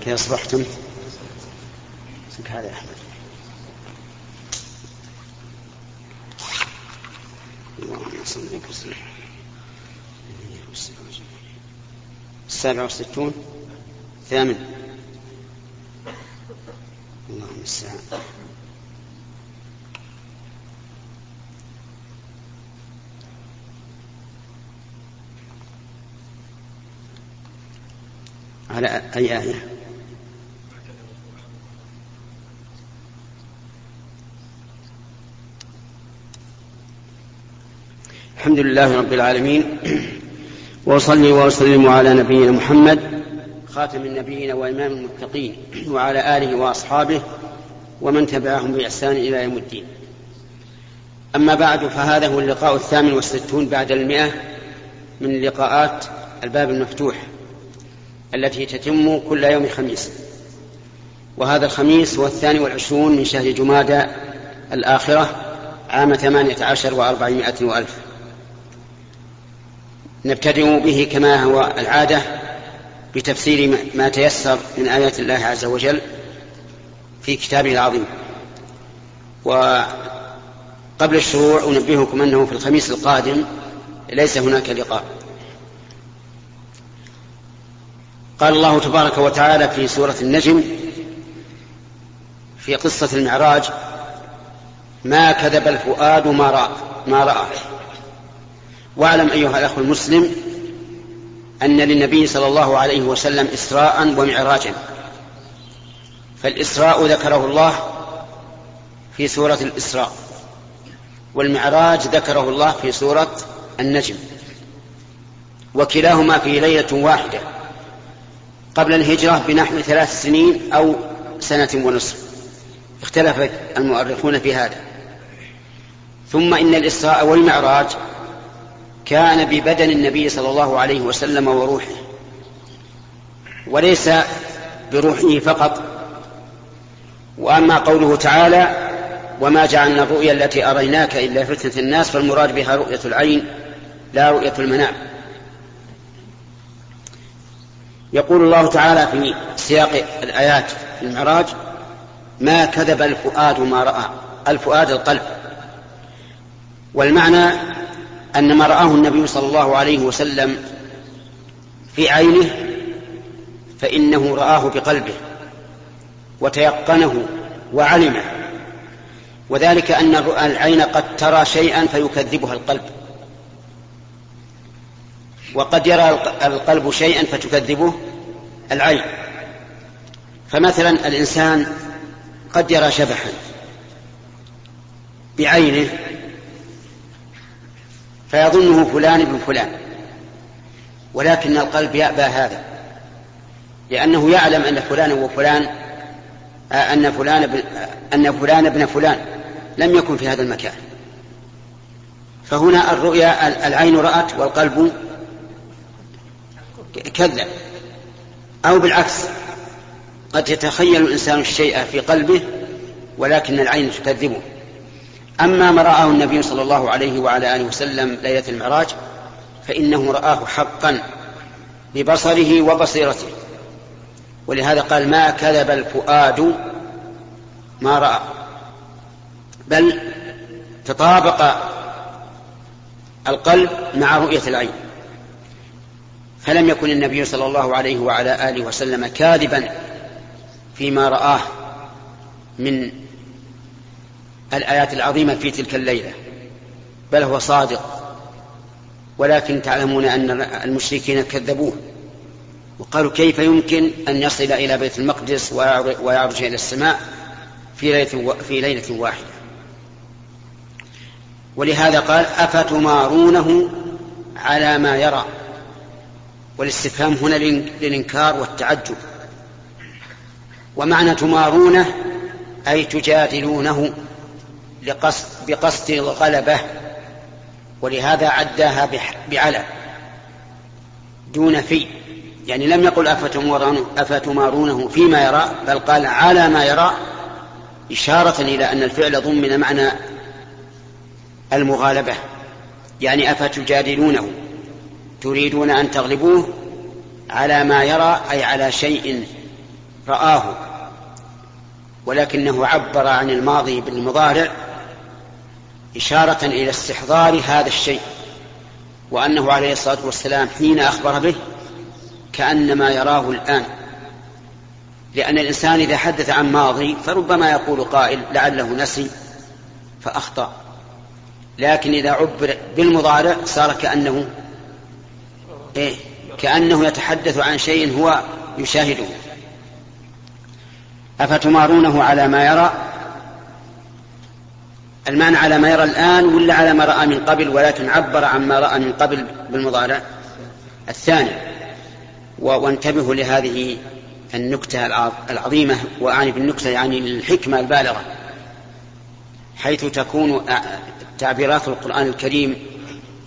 كيف أصبحتم؟ هذا يا أحمد. اللهم صل وسلم السابع والستون. ثامن اللهم المستعان على أي آية؟ الحمد لله رب العالمين وأصلي وأسلم على نبينا محمد خاتم النبيين وإمام المتقين وعلى آله وأصحابه ومن تبعهم بإحسان إلى يوم الدين. أما بعد فهذا هو اللقاء الثامن والستون بعد المئة من لقاءات الباب المفتوح التي تتم كل يوم خميس. وهذا الخميس هو الثاني والعشرون من شهر جمادى الآخرة عام ثمانية عشر وأربعمائة وألف. نبتدئ به كما هو العادة بتفسير ما تيسر من آيات الله عز وجل في كتابه العظيم. وقبل الشروع أنبهكم أنه في الخميس القادم ليس هناك لقاء. قال الله تبارك وتعالى في سورة النجم في قصة المعراج ما كذب الفؤاد ما رأى ما رأى. واعلم أيها الأخ المسلم أن للنبي صلى الله عليه وسلم إسراء ومعراجا. فالإسراء ذكره الله في سورة الإسراء والمعراج ذكره الله في سورة النجم. وكلاهما في ليلة واحدة قبل الهجرة بنحو ثلاث سنين أو سنة ونصف. اختلف المؤرخون في هذا. ثم إن الإسراء والمعراج كان ببدن النبي صلى الله عليه وسلم وروحه وليس بروحه فقط. وأما قوله تعالى وما جعلنا الرؤيا التي أريناك إلا فتنة الناس فالمراد بها رؤية العين لا رؤية المنام. يقول الله تعالى في سياق الآيات في المعراج ما كذب الفؤاد ما رأى الفؤاد القلب. والمعنى أن ما رآه النبي صلى الله عليه وسلم في عينه فإنه رآه بقلبه وتيقنه وعلمه. وذلك أن العين قد ترى شيئا فيكذبها القلب. وقد يرى القلب شيئا فتكذبه العين. فمثلا الإنسان قد يرى شبحا بعينه فيظنه فلان ابن فلان. ولكن القلب يأبى هذا. لأنه يعلم أن فلان وفلان أن فلان أن فلان ابن فلان. لم يكن في هذا المكان. فهنا الرؤيا العين رأت والقلب كذب. أو بالعكس قد يتخيل الإنسان الشيء في قلبه ولكن العين تكذبه. أما ما رآه النبي صلى الله عليه وعلى آله وسلم ليلة المعراج فإنه رآه حقا ببصره وبصيرته. ولهذا قال ما كذب الفؤاد ما رأى. بل تطابق القلب مع رؤية العين. فلم يكن النبي صلى الله عليه وعلى آله وسلم كاذبا فيما رآه من الآيات العظيمة في تلك الليلة. بل هو صادق. ولكن تعلمون أن المشركين كذبوه. وقالوا كيف يمكن أن يصل إلى بيت المقدس ويعرج إلى السماء في ليلة, في ليلة واحدة. ولهذا قال أفتمارونه على ما يرى. والاستفهام هنا للإنكار والتعجب. ومعنى تمارونه أي تجادلونه لقصد بقصد الغلبة ولهذا عداها بعلى دون في. يعني لم يقل أفتمارونه فيما يرى بل قال على ما يرى إشارة إلى أن الفعل ضمن معنى المغالبة. يعني أفتجادلونه؟ تريدون أن تغلبوه؟ على ما يرى أي على شيء رآه. ولكنه عبر عن الماضي بالمضارع إشارة إلى استحضار هذا الشيء وأنه عليه الصلاة والسلام حين أخبر به كأنما يراه الآن. لأن الإنسان إذا حدث عن ماضي فربما يقول قائل لعله نسي فأخطأ. لكن إذا عبر بالمضارع صار كأنه إيه كأنه يتحدث عن شيء هو يشاهده. أفتمارونه على ما يرى؟ المعنى على ما يرى الآن ولا على ما رأى من قبل ولكن عبر عن ما رأى من قبل بالمضارع الثاني. وانتبهوا لهذه النكتة العظيمة وأعني بالنكتة يعني الحكمة البالغة. حيث تكون تعبيرات القرآن الكريم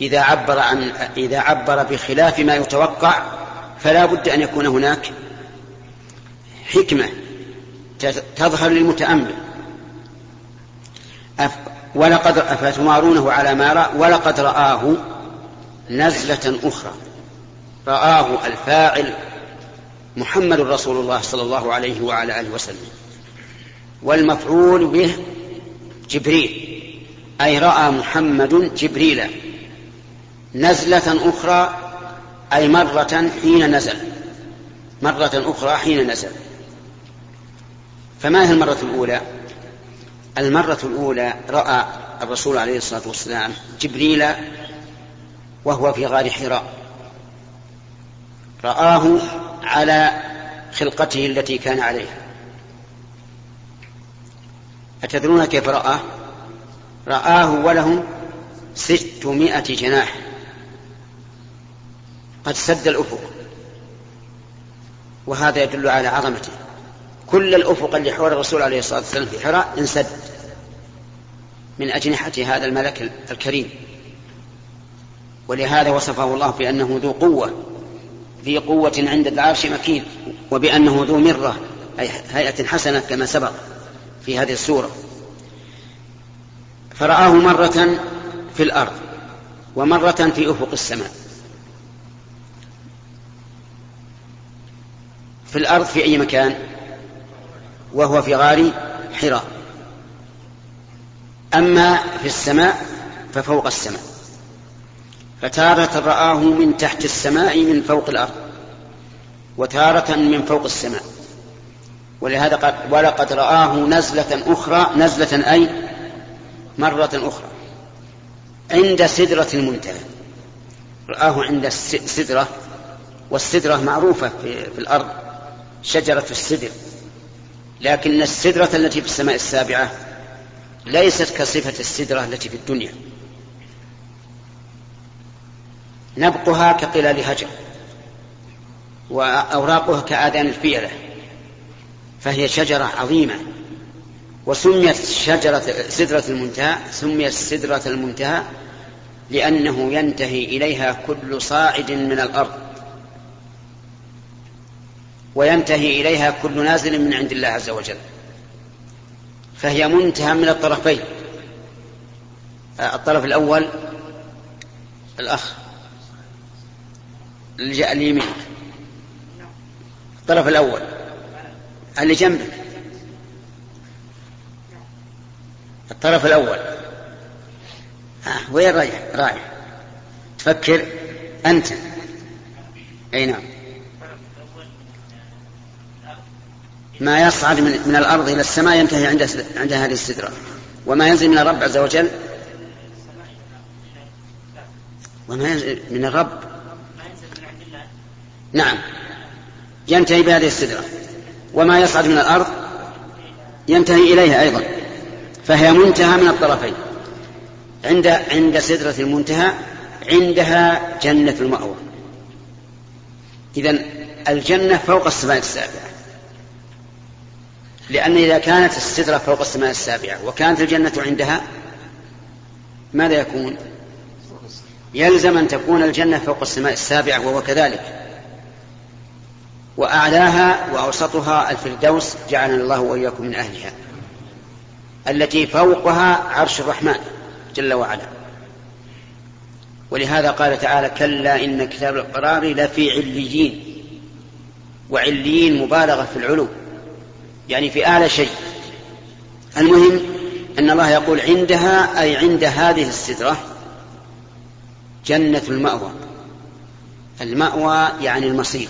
إذا عبر عن إذا عبر بخلاف ما يتوقع فلا بد أن يكون هناك حكمة تظهر للمتأمل. ولقد أفتمارونه على ما رأى ولقد رآه نزلة أخرى. رآه الفاعل محمد رسول الله صلى الله عليه وعلى آله وسلم. والمفعول به جبريل. أي رأى محمد جبريل نزلة أخرى أي مرة حين نزل. مرة أخرى حين نزل. فما هي المرة الأولى؟ المرة الأولى رأى الرسول عليه الصلاة والسلام جبريل وهو في غار حراء. رآه على خلقته التي كان عليها. أتدرون كيف رآه؟ رآه وله ستمائة جناح. قد سد الأفق. وهذا يدل على عظمته. كل الأفق اللي حول الرسول عليه الصلاة والسلام في حراء انسد من أجنحة هذا الملك الكريم. ولهذا وصفه الله بأنه ذو قوة ذي قوة عند العرش مكين وبأنه ذو مرة أي هيئة حسنة كما سبق في هذه السورة. فرآه مرة في الأرض ومرة في أفق السماء. في الأرض في أي مكان؟ وهو في غار حراء. أما في السماء ففوق السماء. فتارة رآه من تحت السماء من فوق الأرض وتارة من فوق السماء. ولهذا قال ولقد رآه نزلة أخرى نزلة أي مرة أخرى عند سدرة المنتهى. رآه عند السدرة والسدرة معروفة في, في الأرض شجرة السدر. لكن السدرة التي في السماء السابعة ليست كصفة السدرة التي في الدنيا. نبقها كقلال هجر وأوراقها كآذان الفيلة فهي شجرة عظيمة. وسميت شجرة سدرة المنتهى سميت سدرة المنتهى لأنه ينتهي إليها كل صاعد من الأرض. وينتهي إليها كل نازل من عند الله عز وجل. فهي منتهى من الطرفين. الطرف الأول الأخ اللي اليمين. الطرف الأول اللي جنبك. الطرف الأول. آه وين رايح؟ رايح. تفكر أنت. أي نعم. ما يصعد من, من الأرض إلى السماء ينتهي عند عند هذه السدرة وما ينزل من الرب عز وجل؟ وما ينزل من الرب؟ نعم. ينتهي بهذه السدرة وما يصعد من الأرض؟ ينتهي إليها أيضا. فهي منتهى من الطرفين. عند عند سدرة المنتهى عندها جنة المأوى. إذا الجنة فوق السماء السابعة. لأن إذا كانت السدرة فوق السماء السابعة وكانت الجنة عندها ماذا يكون؟ يلزم أن تكون الجنة فوق السماء السابعة وهو كذلك. وأعلاها وأوسطها الفردوس جعلنا الله وإياكم من أهلها التي فوقها عرش الرحمن جل وعلا. ولهذا قال تعالى كلا إن كتاب القرار لفي عليين وعليين مبالغة في العلو. يعني في أعلى شيء. المهم أن الله يقول عندها أي عند هذه السدرة جنة المأوى. المأوى يعني المصير.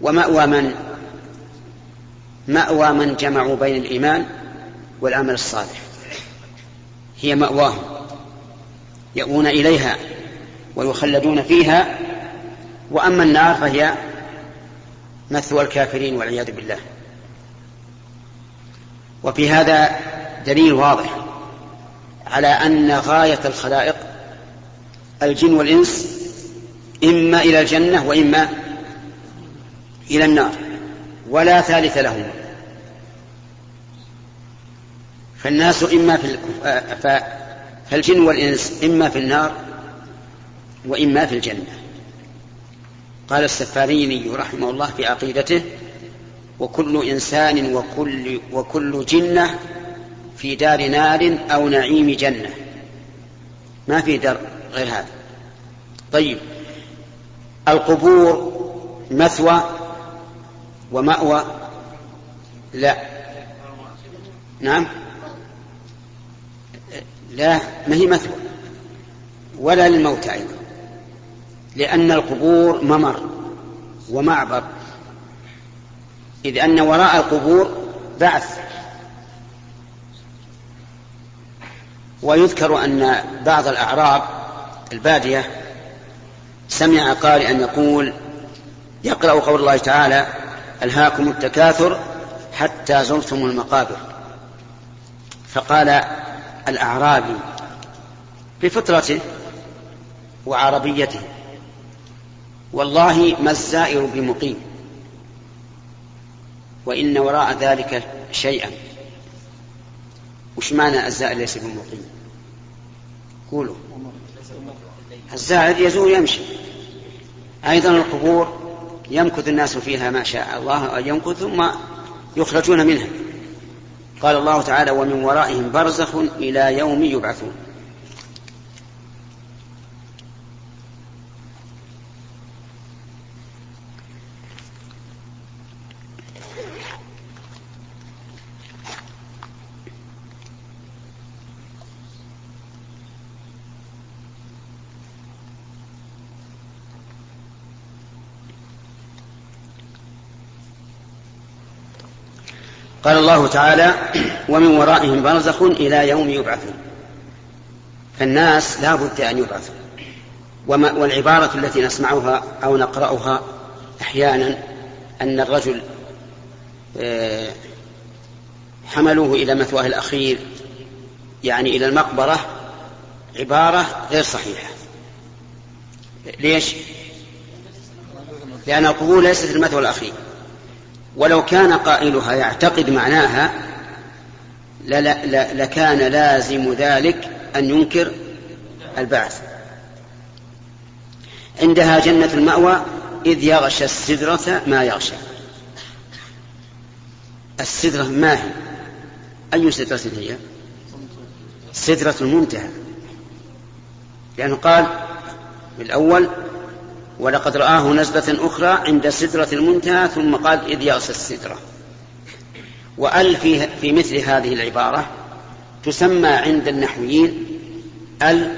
ومأوى من؟ مأوى من جمعوا بين الإيمان والعمل الصالح. هي مأواهم. يأوون إليها ويخلدون فيها. وأما النار فهي مثوى الكافرين والعياذ بالله. وفي هذا دليل واضح على أن غاية الخلائق الجن والإنس إما إلى الجنة وإما إلى النار ولا ثالث لهم. فالناس إما في فالجن والإنس إما في النار وإما في الجنة. قال السفاريني رحمه الله في عقيدته وكل إنسان وكل, وكل جنة في دار نار أو نعيم جنة. ما في دار غير هذا. طيب. القبور مثوى ومأوى؟ لا. نعم. لا ما هي مثوى. ولا للموتى أيضا. لأن القبور ممر ومعبر. إذ أن وراء القبور بعث. ويذكر أن بعض الأعراب البادية سمع قارئا يقول يقرأ قول الله تعالى ألهاكم التكاثر حتى زرتم المقابر. فقال الأعرابي بفطرته وعربيته والله ما الزائر بمقيم. وإن وراء ذلك شيئا. وش معنى الزائر ليس بمقيم قولوا. الزائر يزور يمشي. أيضا القبور يمكث الناس فيها ما شاء الله أن يمكث ثم يخرجون منها. قال الله تعالى ومن ورائهم برزخ إلى يوم يبعثون. قال الله تعالى ومن ورائهم برزخ إلى يوم يبعثون. فالناس لا بد أن يبعثوا. والعبارة التي نسمعها أو نقرأها أحيانا أن الرجل آه، حملوه إلى مثواه الأخير يعني إلى المقبرة عبارة غير صحيحة. ليش؟ لأن القبور ليست المثوى الأخير. ولو كان قائلها يعتقد معناها لكان لازم ذلك أن ينكر البعث. عندها جنة المأوى إذ يغشى السدرة ما يغشى. السدرة ما هي؟ أي سدرة هي؟ سدرة المنتهى. لأنه قال بالأول ولقد رآه نزلة أخرى عند سدرة المنتهى ثم قال إذ يغشى السدرة. وأل في, في مثل هذه العبارة تسمى عند النحويين أل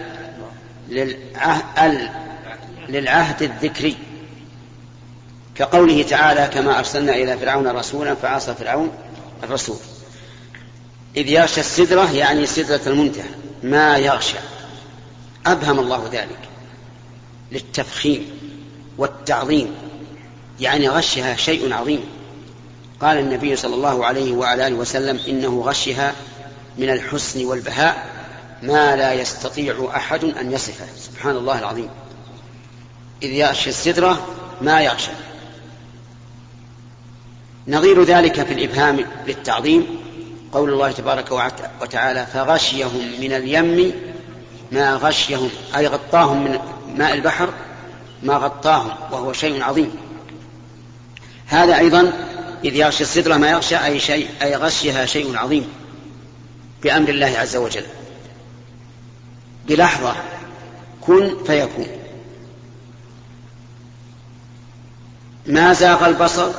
للعهد, للعهد الذكري. كقوله تعالى كما أرسلنا إلى فرعون رسولا فعصى فرعون الرسول. إذ يغشى السدرة يعني سدرة المنتهى ما يغشى. أبهم الله ذلك للتفخيم. والتعظيم. يعني غشها شيء عظيم. قال النبي صلى الله عليه وعلى آله وسلم إنه غشها من الحسن والبهاء ما لا يستطيع أحد أن يصفه. سبحان الله العظيم. إذ يغشى السدره ما يغشى. نظير ذلك في الإبهام للتعظيم. قول الله تبارك وتعالى فغشيهم من اليم ما غشيهم. أي غطاهم من ماء البحر ما غطاهم وهو شيء عظيم. هذا أيضا إذ يغشي السدرة ما يغشى أي شيء أي غشيها شيء عظيم بأمر الله عز وجل. بلحظة كن فيكون. ما زاغ البصر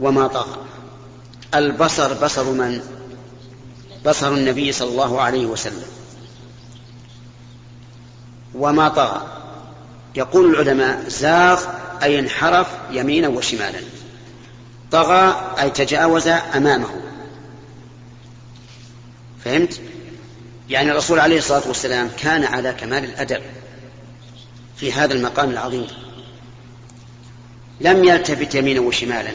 وما طغى البصر بصر من؟ بصر النبي صلى الله عليه وسلم. وما طغى يقول العلماء زاغ أي انحرف يمينا وشمالا. طغى أي تجاوز أمامه. فهمت؟ يعني الرسول عليه الصلاة والسلام كان على كمال الأدب في هذا المقام العظيم. لم يلتفت يمينا وشمالا.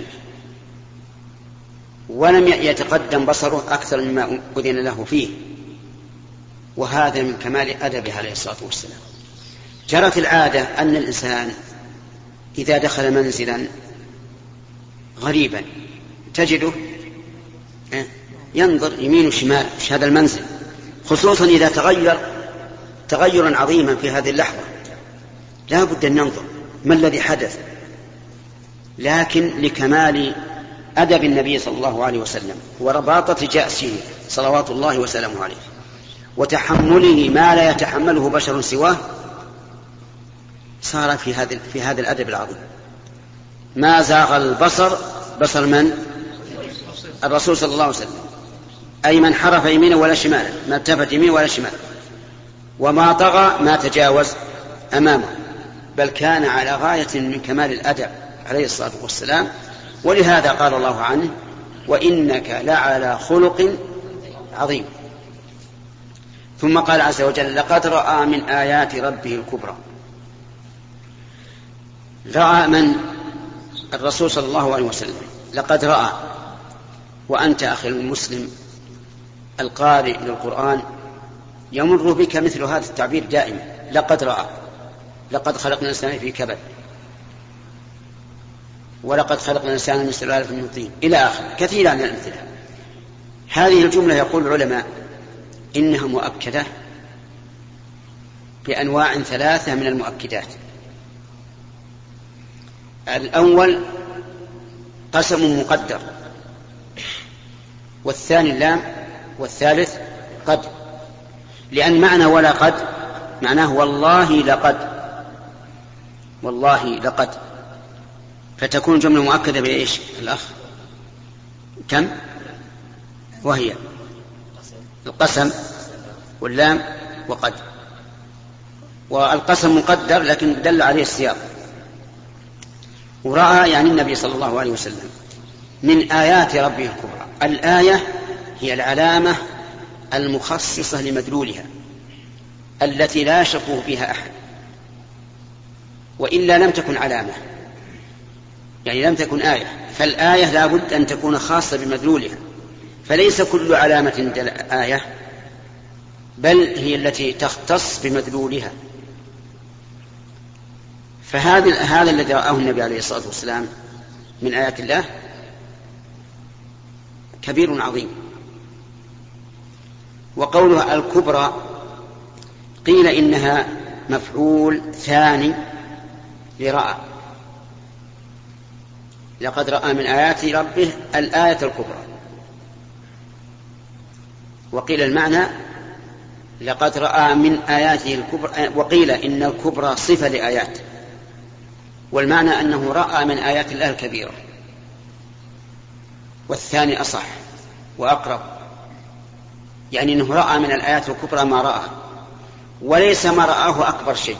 ولم يتقدم بصره أكثر مما أذن له فيه. وهذا من كمال أدبه عليه الصلاة والسلام. جرت العادة أن الإنسان إذا دخل منزلا غريبا تجده ينظر يمين وشمال في هذا المنزل. خصوصا إذا تغير تغيرا عظيما في هذه اللحظة. لا بد أن ننظر ما الذي حدث. لكن لكمال أدب النبي صلى الله عليه وسلم ورباطة جأسه صلوات الله وسلامه عليه وتحمله ما لا يتحمله بشر سواه صار في هذا في هذا الأدب العظيم. ما زاغ البصر بصر من؟ الرسول صلى الله عليه وسلم. أي من حرف يمينا ولا شمالا ما التفت يمين ولا شمال. وما طغى ما تجاوز أمامه. بل كان على غاية من كمال الأدب عليه الصلاة والسلام. ولهذا قال الله عنه وإنك لعلى خلق عظيم. ثم قال عز وجل لقد رأى من آيات ربه الكبرى. رأى من؟ الرسول صلى الله عليه وسلم. لقد رأى. وأنت أخي المسلم القارئ للقرآن يمر بك مثل هذا التعبير دائما لقد رأى. لقد خلقنا الإنسان في كبد. ولقد خلقنا الإنسان من سلالة من طين. إلى آخر كثيرا من الأمثلة. هذه الجملة يقول العلماء إنها مؤكدة بأنواع ثلاثة من المؤكدات. الأول قسم مقدر والثاني اللام والثالث قد لأن معنى ولا قد معناه والله لقد والله لقد فتكون جملة مؤكدة بإيش؟ الأخ. كم؟ وهي القسم واللام وقد. والقسم مقدر لكن دل عليه السياق. ورأى يعني النبي صلى الله عليه وسلم. من آيات ربه الكبرى. الآية هي العلامة المخصصة لمدلولها. التي لا يشك فيها أحد. وإلا لم تكن علامة. يعني لم تكن آية. فالآية لا بد أن تكون خاصة بمدلولها. فليس كل علامة آية. بل هي التي تختص بمدلولها. فهذا هذا الذي رآه النبي عليه الصلاة والسلام من آيات الله كبير عظيم. وقولها الكبرى قيل إنها مفعول ثاني لرأى. لقد رأى من آيات ربه الآية الكبرى. وقيل المعنى لقد رأى من آياته الكبرى وقيل إن الكبرى صفة لآيات والمعنى أنه رأى من آيات الله الكبيرة. والثاني أصح وأقرب. يعني أنه رأى من الآيات الكبرى ما رأى. وليس ما رآه أكبر شيء.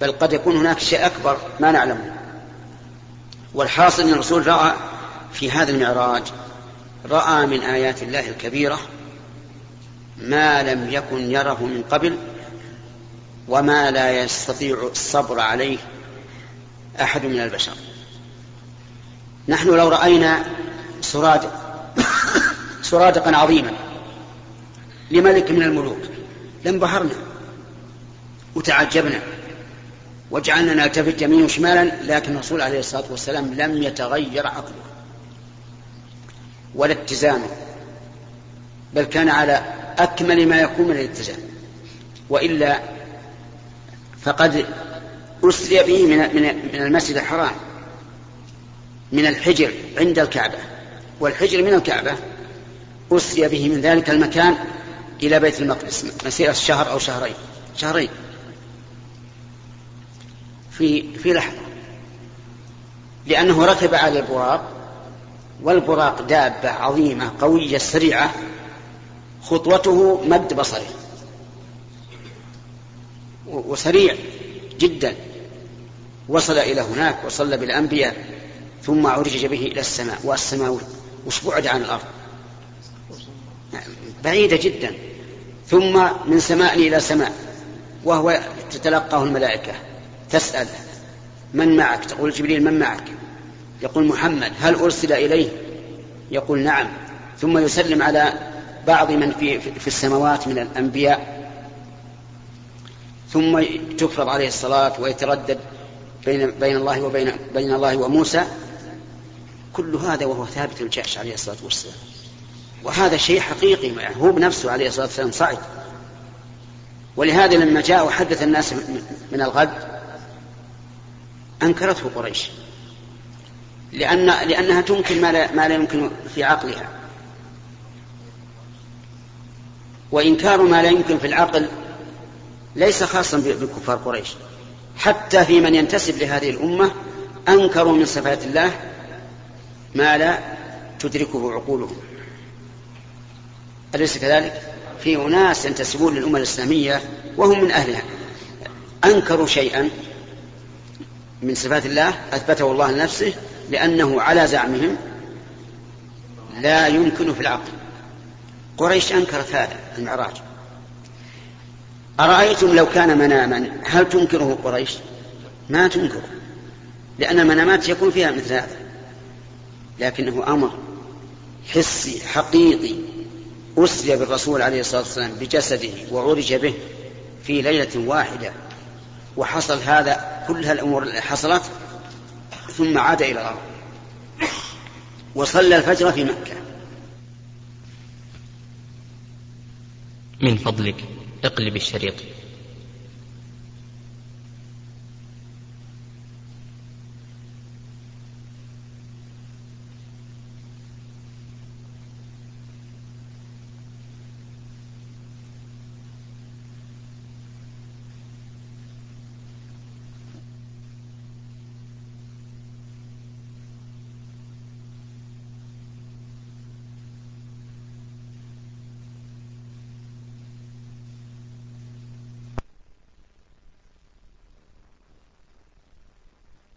بل قد يكون هناك شيء أكبر ما نعلمه والحاصل أن الرسول رأى في هذا المعراج رأى من آيات الله الكبيرة ما لم يكن يره من قبل وما لا يستطيع الصبر عليه أحد من البشر. نحن لو رأينا سرادق سرادقا عظيما لملك من الملوك لانبهرنا وتعجبنا وجعلنا نلتفت يمين وشمالا لكن الرسول عليه الصلاة والسلام لم يتغير عقله ولا اتزانه بل كان على أكمل ما يكون من الاتزان وإلا فقد أسري به من من المسجد الحرام من الحجر عند الكعبة. والحجر من الكعبة أسري به من ذلك المكان إلى بيت المقدس مسيرة شهر أو شهرين شهرين. في في لحظة. لأنه ركب على البراق والبراق دابة عظيمة قوية سريعة خطوته مد بصره. وسريع جدا. وصل إلى هناك وصلى بالأنبياء ثم عرج به إلى السماء والسماء وش بعد عن الأرض. بعيدة جدا. ثم من سماء إلى سماء وهو تتلقاه الملائكة. تسأل من معك؟ تقول جبريل من معك؟ يقول محمد. هل أرسل إليه؟ يقول نعم. ثم يسلم على بعض من في, في السماوات من الأنبياء. ثم تفرض عليه الصلاة ويتردد بين بين الله وبين بين الله وموسى. كل هذا وهو ثابت الجأش عليه الصلاة والسلام. وهذا شيء حقيقي يعني هو بنفسه عليه الصلاة والسلام صعد ولهذا لما جاء وحدث الناس من الغد أنكرته قريش. لأن لأنها تنكر ما لا, ما لا يمكن في عقلها. وإنكار ما لا يمكن في العقل ليس خاصا بكفار قريش. حتى في من ينتسب لهذه الأمة أنكروا من صفات الله ما لا تدركه عقولهم. أليس كذلك؟ في أناس ينتسبون للأمة الإسلامية وهم من أهلها. أنكروا شيئا من صفات الله أثبته الله لنفسه لأنه على زعمهم لا يمكن في العقل. قريش أنكرت هذا المعراج. أرأيتم لو كان مناما هل تنكره قريش؟ ما تنكره لأن المنامات يكون فيها مثل هذا. لكنه أمر حسي حقيقي أسري بالرسول عليه الصلاة والسلام بجسده وعرج به في ليلة واحدة. وحصل هذا كل هالأمور اللي حصلت ثم عاد إلى الأرض. وصلى الفجر في مكة. من فضلك. اقلب الشريط.